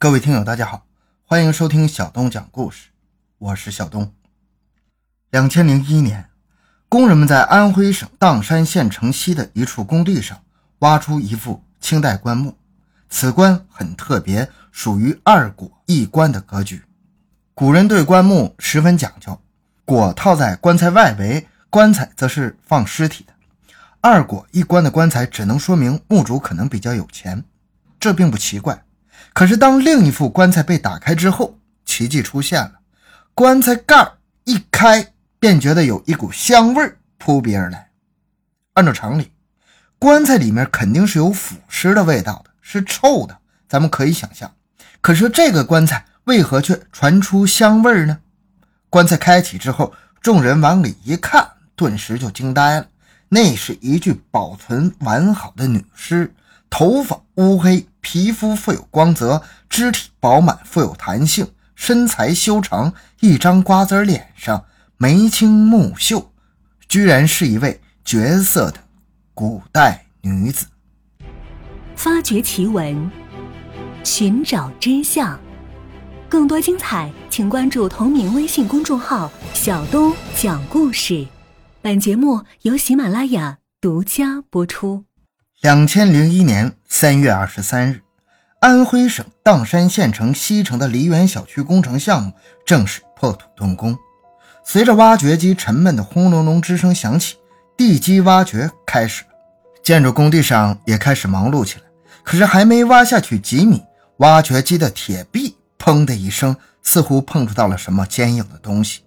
各位听友，大家好，欢迎收听小东讲故事，我是小东。两千零一年，工人们在安徽省砀山县城西的一处工地上挖出一副清代棺木，此棺很特别，属于二椁一棺的格局。古人对棺木十分讲究，椁套在棺材外围，棺材则是放尸体的。二椁一棺的棺材只能说明墓主可能比较有钱，这并不奇怪。可是，当另一副棺材被打开之后，奇迹出现了。棺材盖一开，便觉得有一股香味扑鼻而来。按照常理，棺材里面肯定是有腐尸的味道的，是臭的。咱们可以想象。可是这个棺材为何却传出香味呢？棺材开启之后，众人往里一看，顿时就惊呆了。那是一具保存完好的女尸。头发乌黑，皮肤富有光泽，肢体饱满富有弹性，身材修长，一张瓜子脸上，眉清目秀，居然是一位绝色的古代女子。发掘奇闻，寻找真相，更多精彩，请关注同名微信公众号“小东讲故事”。本节目由喜马拉雅独家播出。两千零一年三月二十三日，安徽省砀山县城西城的梨园小区工程项目正式破土动工。随着挖掘机沉闷的轰隆隆之声响起，地基挖掘开始了。建筑工地上也开始忙碌起来。可是还没挖下去几米，挖掘机的铁臂“砰”的一声，似乎碰触到了什么坚硬的东西。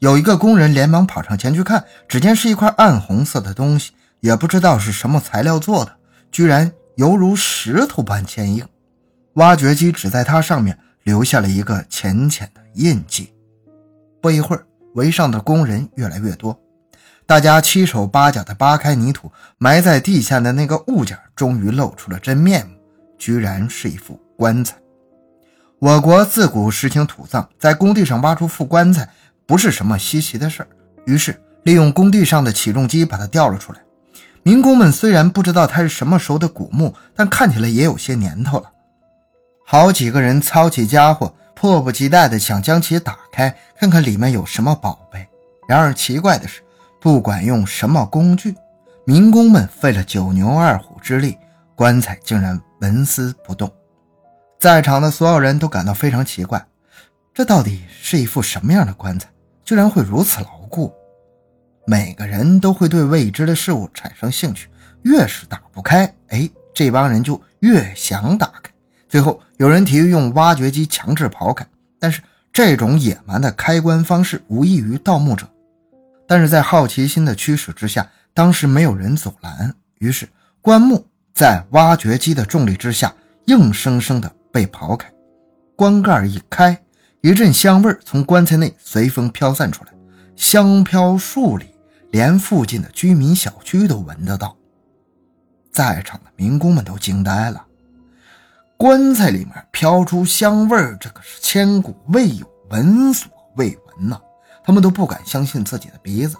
有一个工人连忙跑上前去看，只见是一块暗红色的东西。也不知道是什么材料做的，居然犹如石头般坚硬。挖掘机只在它上面留下了一个浅浅的印记。不一会儿，围上的工人越来越多，大家七手八脚地扒开泥土，埋在地下的那个物件终于露出了真面目，居然是一副棺材。我国自古实行土葬，在工地上挖出副棺材不是什么稀奇的事儿。于是，利用工地上的起重机把它吊了出来。民工们虽然不知道它是什么时候的古墓，但看起来也有些年头了。好几个人操起家伙，迫不及待地想将其打开，看看里面有什么宝贝。然而奇怪的是，不管用什么工具，民工们费了九牛二虎之力，棺材竟然纹丝不动。在场的所有人都感到非常奇怪，这到底是一副什么样的棺材，居然会如此牢固？每个人都会对未知的事物产生兴趣，越是打不开，哎，这帮人就越想打开。最后，有人提议用挖掘机强制刨开，但是这种野蛮的开关方式无异于盗墓者。但是在好奇心的驱使之下，当时没有人阻拦，于是棺木在挖掘机的重力之下，硬生生的被刨开。棺盖一开，一阵香味从棺材内随风飘散出来，香飘数里。连附近的居民小区都闻得到，在场的民工们都惊呆了。棺材里面飘出香味儿，这可是千古未有、闻所未闻呐！他们都不敢相信自己的鼻子。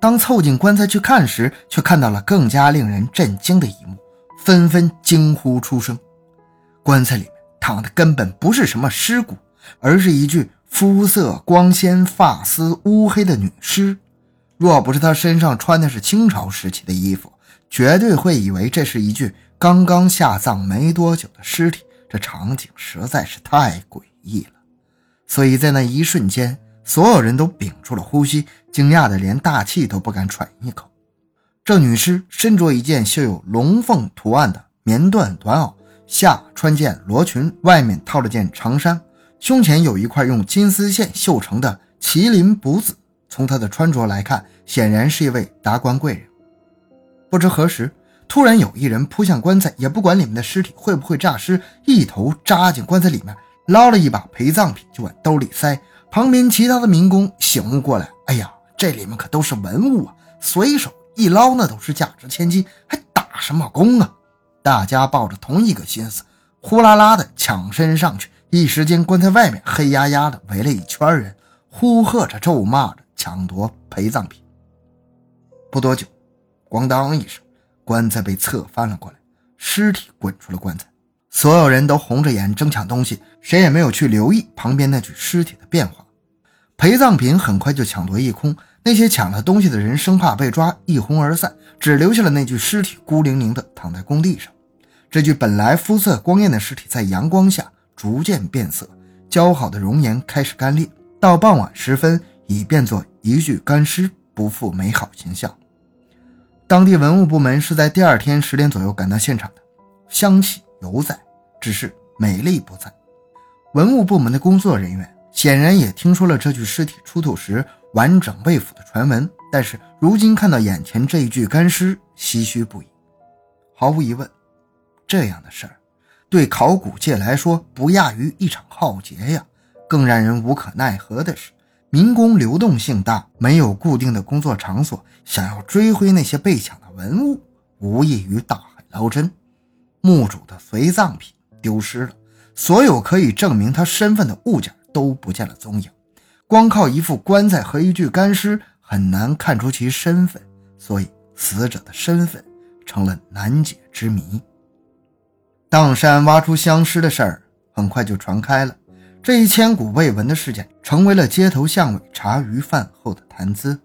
当凑近棺材去看时，却看到了更加令人震惊的一幕，纷纷惊呼出声。棺材里面躺的根本不是什么尸骨，而是一具肤色光鲜、发丝乌黑的女尸。若不是他身上穿的是清朝时期的衣服，绝对会以为这是一具刚刚下葬没多久的尸体。这场景实在是太诡异了，所以在那一瞬间，所有人都屏住了呼吸，惊讶的连大气都不敢喘一口。这女尸身着一件绣有龙凤图案的棉缎短袄，下穿件罗裙，外面套了件长衫，胸前有一块用金丝线绣成的麒麟补子。从他的穿着来看，显然是一位达官贵人。不知何时，突然有一人扑向棺材，也不管里面的尸体会不会诈尸，一头扎进棺材里面，捞了一把陪葬品就往兜里塞。旁边其他的民工醒悟过来，哎呀，这里面可都是文物啊，随手一捞那都是价值千金，还打什么工啊？大家抱着同一个心思，呼啦啦的抢身上去，一时间棺材外面黑压压的围了一圈人，呼喝着咒骂着。抢夺陪葬品。不多久，咣当一声，棺材被侧翻了过来，尸体滚出了棺材。所有人都红着眼争抢东西，谁也没有去留意旁边那具尸体的变化。陪葬品很快就抢夺一空，那些抢了东西的人生怕被抓，一哄而散，只留下了那具尸体孤零零地躺在工地上。这具本来肤色光艳的尸体在阳光下逐渐变色，姣好的容颜开始干裂，到傍晚时分已变作一具干尸，不复美好形象。当地文物部门是在第二天十点左右赶到现场的，香气犹在，只是美丽不在。文物部门的工作人员显然也听说了这具尸体出土时完整未腐的传闻，但是如今看到眼前这一具干尸，唏嘘不已。毫无疑问，这样的事儿对考古界来说不亚于一场浩劫呀。更让人无可奈何的是。民工流动性大，没有固定的工作场所，想要追回那些被抢的文物，无异于大海捞针。墓主的随葬品丢失了，所有可以证明他身份的物件都不见了踪影。光靠一副棺材和一具干尸，很难看出其身份，所以死者的身份成了难解之谜。砀山挖出香尸的事儿很快就传开了。这一千古未闻的事件，成为了街头巷尾茶余饭后的谈资。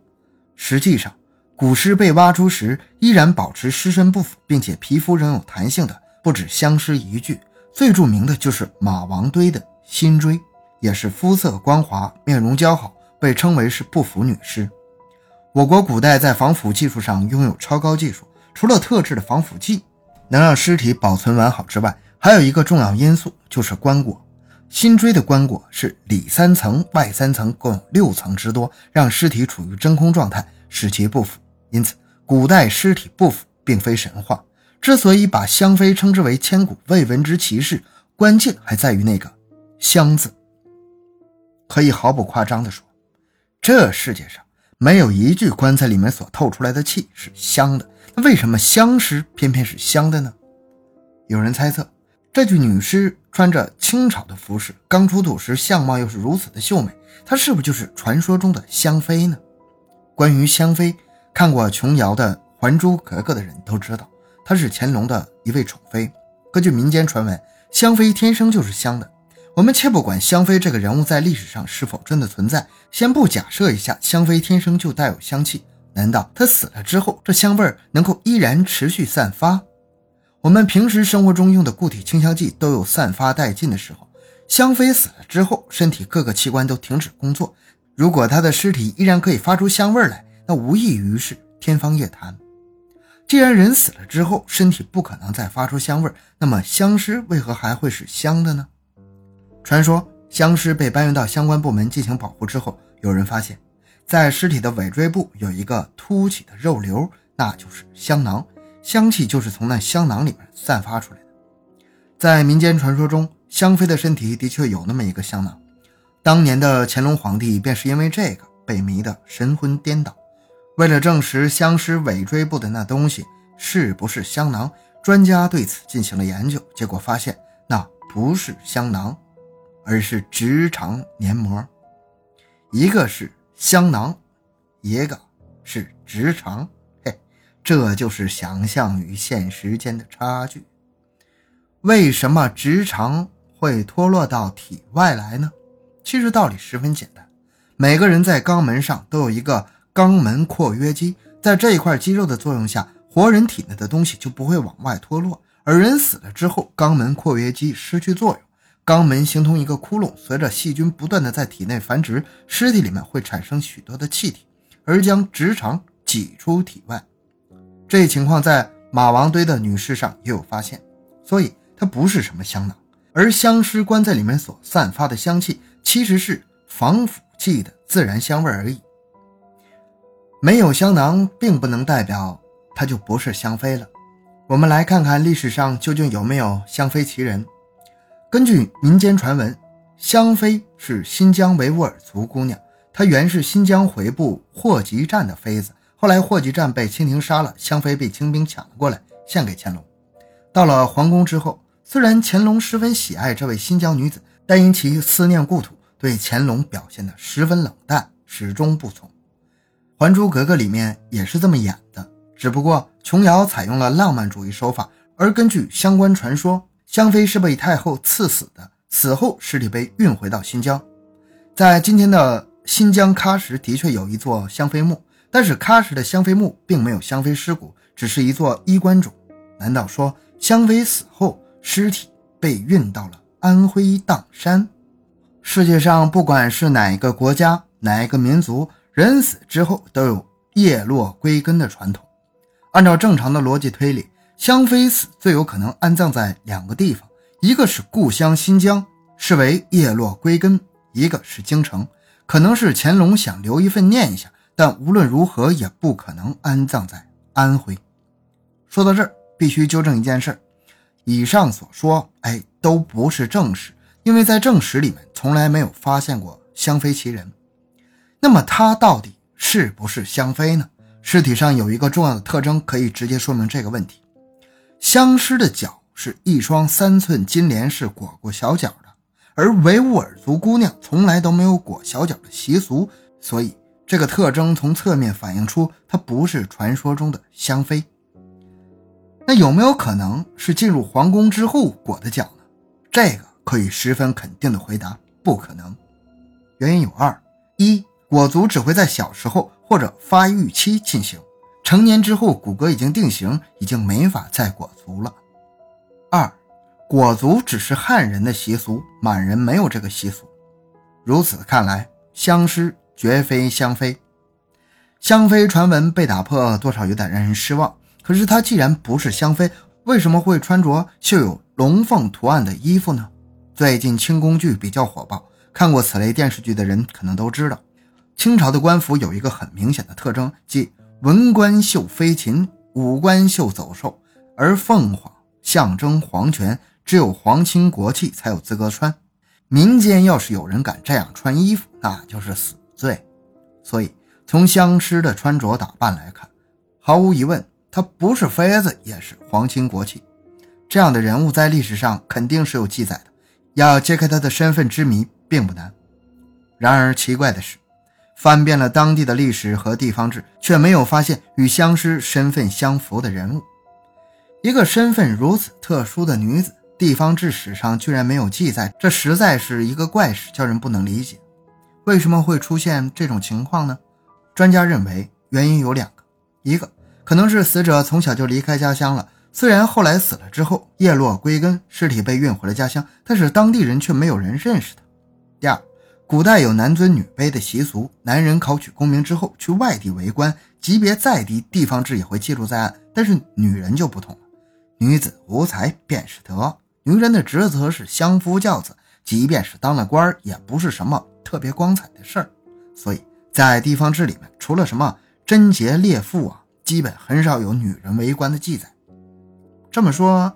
实际上，古尸被挖出时依然保持尸身不腐，并且皮肤仍有弹性的，不止相尸一具。最著名的就是马王堆的辛锥，也是肤色光滑、面容姣好，被称为是不腐女尸。我国古代在防腐技术上拥有超高技术，除了特制的防腐剂能让尸体保存完好之外，还有一个重要因素就是棺椁。新追的棺椁是里三层外三层，共有六层之多，让尸体处于真空状态，使其不腐。因此，古代尸体不腐并非神话。之所以把香妃称之为千古未闻之奇事，关键还在于那个“香”字。可以毫不夸张地说，这世界上没有一具棺材里面所透出来的气是香的。那为什么香尸偏偏是香的呢？有人猜测。这具女尸穿着清朝的服饰，刚出土时相貌又是如此的秀美，她是不是就是传说中的香妃呢？关于香妃，看过琼瑶的《还珠格格》的人都知道，她是乾隆的一位宠妃。根据民间传闻，香妃天生就是香的。我们且不管香妃这个人物在历史上是否真的存在，先不假设一下香妃天生就带有香气，难道她死了之后，这香味能够依然持续散发？我们平时生活中用的固体清香剂都有散发殆尽的时候，香妃死了之后，身体各个器官都停止工作。如果她的尸体依然可以发出香味来，那无异于是天方夜谭。既然人死了之后，身体不可能再发出香味，那么香尸为何还会是香的呢？传说香尸被搬运到相关部门进行保护之后，有人发现，在尸体的尾椎部有一个凸起的肉瘤，那就是香囊。香气就是从那香囊里面散发出来的。在民间传说中，香妃的身体的确有那么一个香囊。当年的乾隆皇帝便是因为这个被迷得神魂颠倒。为了证实香尸尾椎部的那东西是不是香囊，专家对此进行了研究，结果发现那不是香囊，而是直肠黏膜。一个是香囊，一个是直肠。这就是想象与现实间的差距。为什么直肠会脱落到体外来呢？其实道理十分简单，每个人在肛门上都有一个肛门括约肌，在这一块肌肉的作用下，活人体内的东西就不会往外脱落。而人死了之后，肛门括约肌失去作用，肛门形同一个窟窿，随着细菌不断的在体内繁殖，尸体里面会产生许多的气体，而将直肠挤出体外。这一情况在马王堆的女尸上也有发现，所以它不是什么香囊，而香尸棺材里面所散发的香气其实是防腐剂的自然香味而已。没有香囊，并不能代表它就不是香妃了。我们来看看历史上究竟有没有香妃奇人。根据民间传闻，香妃是新疆维吾尔族姑娘，她原是新疆回部霍集站的妃子。后来，霍集站被清廷杀了，香妃被清兵抢了过来，献给乾隆。到了皇宫之后，虽然乾隆十分喜爱这位新疆女子，但因其思念故土，对乾隆表现得十分冷淡，始终不从。《还珠格格》里面也是这么演的，只不过琼瑶采用了浪漫主义手法，而根据相关传说，香妃是被太后赐死的，死后尸体被运回到新疆。在今天的新疆喀什，的确有一座香妃墓，但是喀什的香妃墓并没有香妃尸骨，只是一座衣冠冢。难道说香妃死后尸体被运到了安徽砀山？世界上不管是哪一个国家、哪一个民族，人死之后都有叶落归根的传统。按照正常的逻辑推理，香妃死最有可能安葬在两个地方，一个是故乡新疆，视为叶落归根。一个是京城，可能是乾隆想留一份念想，但无论如何也不可能安葬在安徽。说到这儿，必须纠正一件事：以上所说，哎，都不是正史，因为在正史里面从来没有发现过香妃其人。那么她到底是不是香妃呢？尸体上有一个重要的特征可以直接说明这个问题：香尸的脚是一双三寸金莲式裹过小脚的。而维吾尔族姑娘从来都没有裹小脚的习俗，所以这个特征从侧面反映出她不是传说中的香妃。那有没有可能是进入皇宫之后裹的脚呢？这个可以十分肯定的回答：不可能。原因有二：一，裹足只会在小时候或者发育期进行，成年之后骨骼已经定型，已经没法再裹足了；二。裹足只是汉人的习俗，满人没有这个习俗。如此看来，香尸绝非香妃。香妃传闻被打破，多少有点让人失望。可是她既然不是香妃，为什么会穿着绣有龙凤图案的衣服呢？最近清宫剧比较火爆，看过此类电视剧的人可能都知道，清朝的官服有一个很明显的特征，即文官绣飞禽，武官绣走兽，而凤凰象征皇权。只有皇亲国戚才有资格穿，民间要是有人敢这样穿衣服，那就是死。所以从香尸的穿着打扮来看，毫无疑问，她不是妃子，也是皇亲国戚。这样的人物在历史上肯定是有记载的，要揭开她的身份之谜并不难。然而奇怪的是，翻遍了当地的历史和地方志，却没有发现与香尸身份相符的人物。一个身份如此特殊的女子。地方志史上居然没有记载，这实在是一个怪事，叫人不能理解。为什么会出现这种情况呢？专家认为原因有两个：一个可能是死者从小就离开家乡了，虽然后来死了之后叶落归根，尸体被运回了家乡，但是当地人却没有人认识他；第二，古代有男尊女卑的习俗，男人考取功名之后去外地为官，级别再低，地方志也会记录在案，但是女人就不同了，女子无才便是德。女人的职责是相夫教子，即便是当了官也不是什么特别光彩的事儿。所以在地方志里面，除了什么贞洁烈妇啊，基本很少有女人为官的记载。这么说，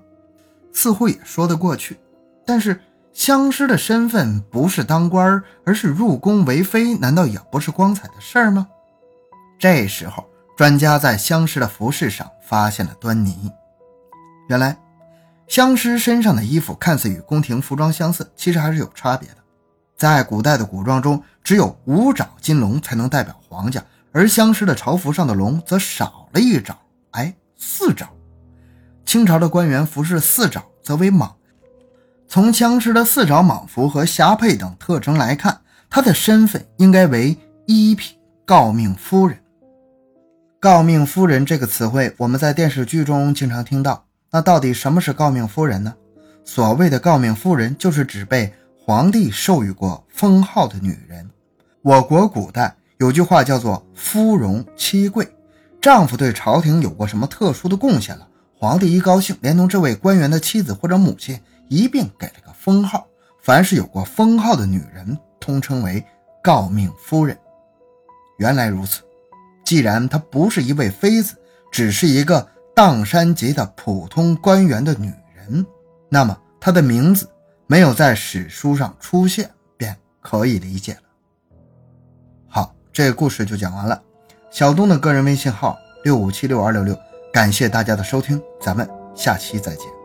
似乎也说得过去。但是相师的身份不是当官，而是入宫为妃，难道也不是光彩的事儿吗？这时候，专家在相师的服饰上发现了端倪，原来。香师身上的衣服看似与宫廷服装相似，其实还是有差别的。在古代的古装中，只有五爪金龙才能代表皇家，而香尸的朝服上的龙则少了一爪，哎，四爪。清朝的官员服饰四爪则为蟒。从香尸的四爪蟒服和霞帔等特征来看，他的身份应该为一品诰命夫人。诰命夫人这个词汇，我们在电视剧中经常听到。那到底什么是诰命夫人呢？所谓的诰命夫人，就是指被皇帝授予过封号的女人。我国古代有句话叫做“夫荣妻贵”，丈夫对朝廷有过什么特殊的贡献了，皇帝一高兴，连同这位官员的妻子或者母亲一并给了个封号。凡是有过封号的女人，通称为诰命夫人。原来如此，既然她不是一位妃子，只是一个。砀山籍的普通官员的女人，那么她的名字没有在史书上出现，便可以理解了。好，这个故事就讲完了。小东的个人微信号六五七六二六六，感谢大家的收听，咱们下期再见。